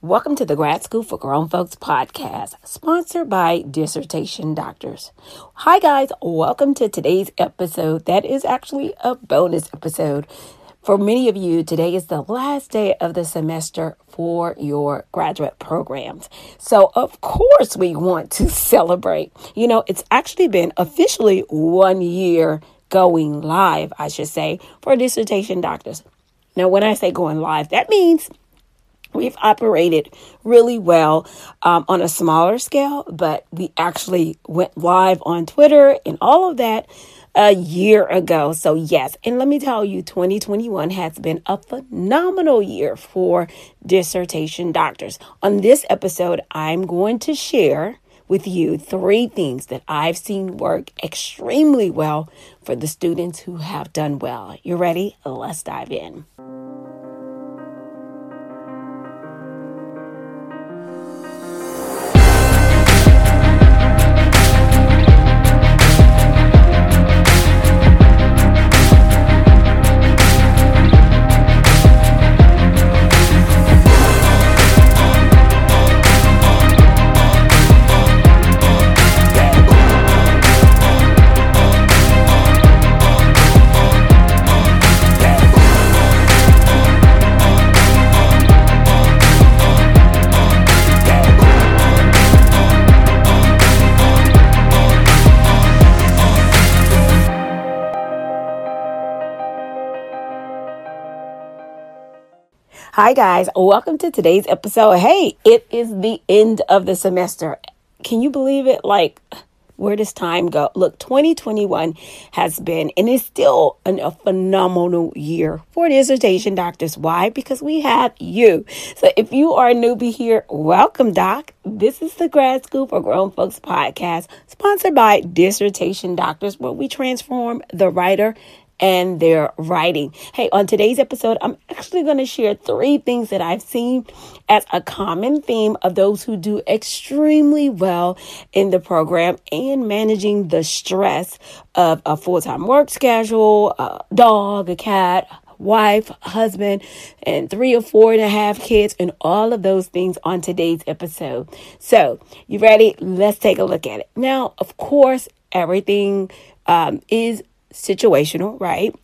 Welcome to the Grad School for Grown Folks podcast, sponsored by Dissertation Doctors. Hi, guys. Welcome to today's episode. That is actually a bonus episode. For many of you, today is the last day of the semester for your graduate programs. So, of course, we want to celebrate. You know, it's actually been officially one year going live, I should say, for Dissertation Doctors. Now, when I say going live, that means We've operated really well um, on a smaller scale, but we actually went live on Twitter and all of that a year ago. So, yes, and let me tell you, 2021 has been a phenomenal year for dissertation doctors. On this episode, I'm going to share with you three things that I've seen work extremely well for the students who have done well. You ready? Let's dive in. Hi, guys. Welcome to today's episode. Hey, it is the end of the semester. Can you believe it? Like, where does time go? Look, 2021 has been and is still an, a phenomenal year for dissertation doctors. Why? Because we have you. So if you are a newbie here, welcome, Doc. This is the Grad School for Grown Folks podcast, sponsored by Dissertation Doctors, where we transform the writer and their writing. Hey, on today's episode, I'm actually going to share three things that I've seen as a common theme of those who do extremely well in the program and managing the stress of a full time work schedule, a dog, a cat, wife, husband, and three or four and a half kids, and all of those things on today's episode. So, you ready? Let's take a look at it. Now, of course, everything um, is situational, right?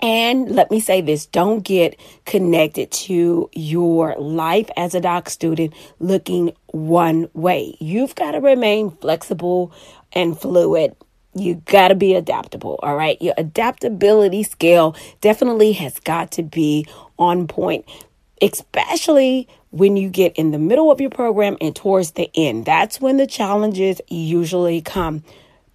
And let me say this don't get connected to your life as a doc student looking one way. You've got to remain flexible and fluid. You got to be adaptable, all right? Your adaptability scale definitely has got to be on point, especially when you get in the middle of your program and towards the end. That's when the challenges usually come.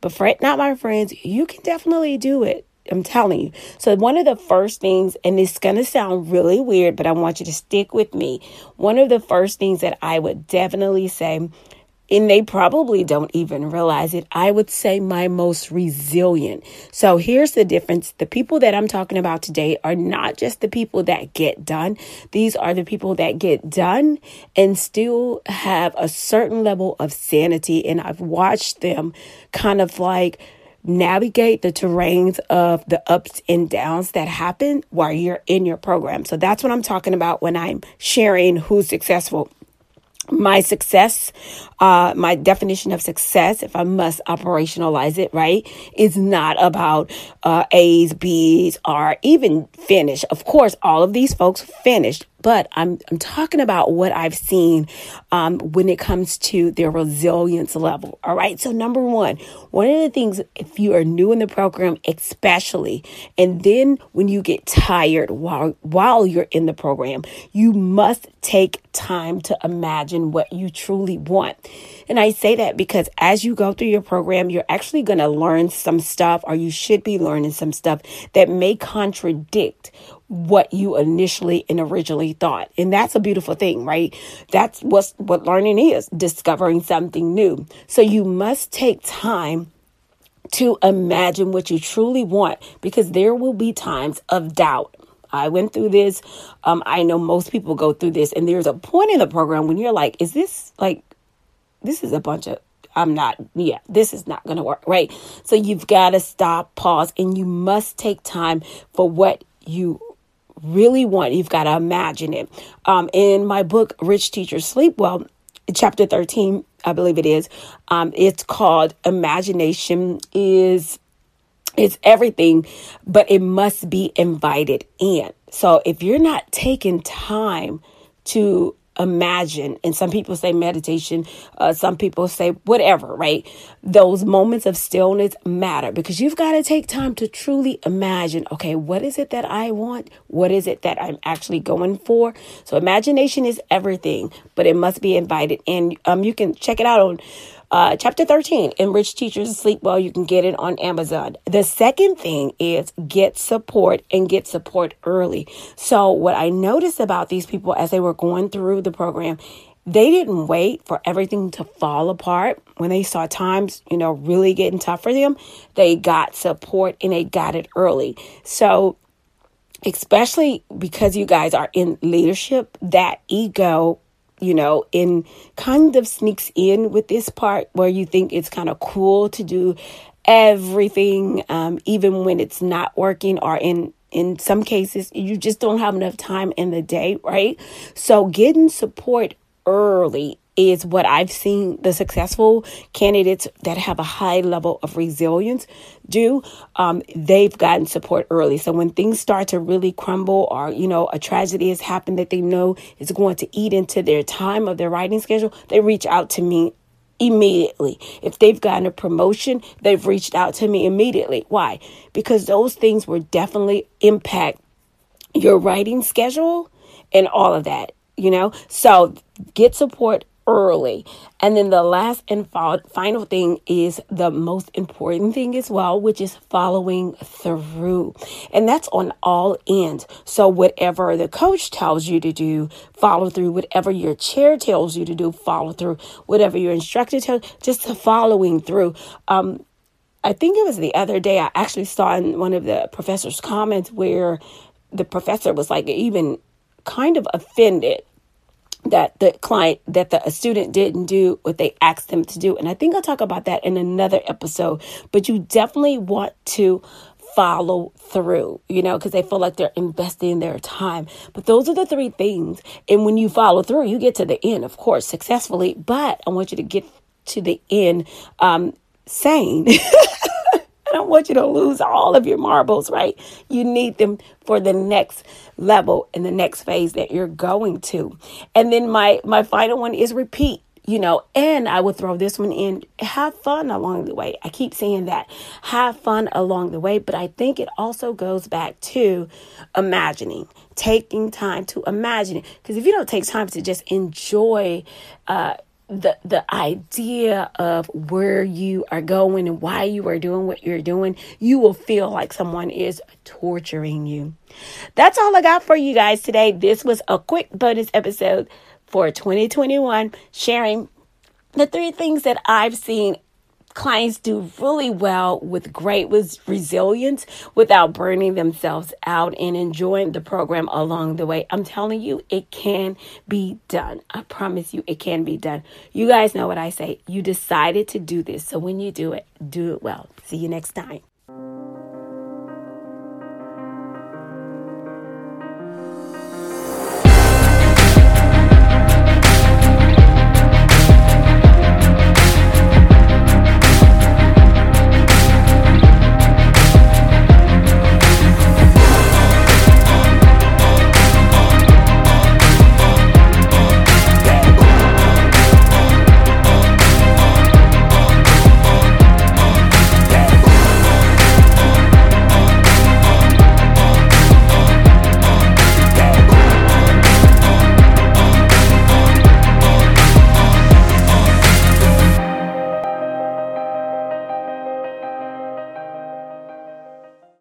But fret not, my friends, you can definitely do it. I'm telling you. So, one of the first things, and it's going to sound really weird, but I want you to stick with me. One of the first things that I would definitely say and they probably don't even realize it. I would say my most resilient. So here's the difference. The people that I'm talking about today are not just the people that get done. These are the people that get done and still have a certain level of sanity. And I've watched them kind of like, navigate the terrains of the ups and downs that happen while you're in your program. So that's what I'm talking about when I'm sharing who's successful my success, uh, my definition of success, if I must operationalize it, right, is not about uh, A's, B's, or even finish. Of course, all of these folks finished, but I'm I'm talking about what I've seen um, when it comes to their resilience level. All right. So number one, one of the things if you are new in the program, especially, and then when you get tired while while you're in the program, you must take time to imagine what you truly want. And I say that because as you go through your program, you're actually going to learn some stuff, or you should be learning some stuff that may contradict what you initially and originally thought. And that's a beautiful thing, right? That's what's, what learning is discovering something new. So you must take time to imagine what you truly want because there will be times of doubt. I went through this. Um, I know most people go through this, and there's a point in the program when you're like, is this like, this is a bunch of I'm not, yeah, this is not going to work, right? So you've got to stop, pause, and you must take time for what you really want. You've got to imagine it. Um, in my book, Rich Teachers Sleep Well, chapter 13, I believe it is, um, it's called Imagination is it's everything, but it must be invited in. So if you're not taking time to imagine and some people say meditation uh, some people say whatever right? Those moments of stillness matter because you've got to take time to truly imagine okay what is it that i want? What is it that i'm actually going for? So imagination is everything but it must be invited and um, you can check it out on uh, chapter 13, in Rich Teachers Sleep Well. You can get it on Amazon. The second thing is get support and get support early. So, what I noticed about these people as they were going through the program, they didn't wait for everything to fall apart. When they saw times, you know, really getting tough for them, they got support and they got it early. So, especially because you guys are in leadership, that ego you know, and kind of sneaks in with this part where you think it's kind of cool to do everything, um, even when it's not working or in in some cases you just don't have enough time in the day, right? So getting support early is what I've seen the successful candidates that have a high level of resilience do. Um, they've gotten support early. So when things start to really crumble or, you know, a tragedy has happened that they know is going to eat into their time of their writing schedule, they reach out to me immediately. If they've gotten a promotion, they've reached out to me immediately. Why? Because those things will definitely impact your writing schedule and all of that, you know? So get support early. And then the last and final thing is the most important thing as well, which is following through. And that's on all ends. So, whatever the coach tells you to do, follow through. Whatever your chair tells you to do, follow through. Whatever your instructor tells, just following through. Um, I think it was the other day I actually saw in one of the professor's comments where the professor was like even kind of offended that the client that the student didn't do what they asked them to do. And i think i'll talk about that in another episode. But you definitely want to follow through you know because they feel like they're investing their time. But those are the three things. And when you follow through you get to the end of course successfully. But i want you to get to the end um sane I don't want you to lose all of your marbles, right? You need them for the next level and the next phase that you're going to. And then my my final one is repeat you know, and I would throw this one in have fun along the way. I keep saying that have fun along the way, but I think it also goes back to imagining, taking time to imagine it. Because if you don't take time to just enjoy, uh, the the idea of where you are going and why you are doing what you're doing, you will feel like someone is torturing you. That's all I got for you guys today. This was a quick bonus episode for 2021 sharing the three things that I've seen clients do really well with great resilience without burning themselves out and enjoying the program along the way. I'm telling you, it can be done. I promise you, it can be done. You guys know what I say. You decided to do this. So when you do it, do it well. See you next time.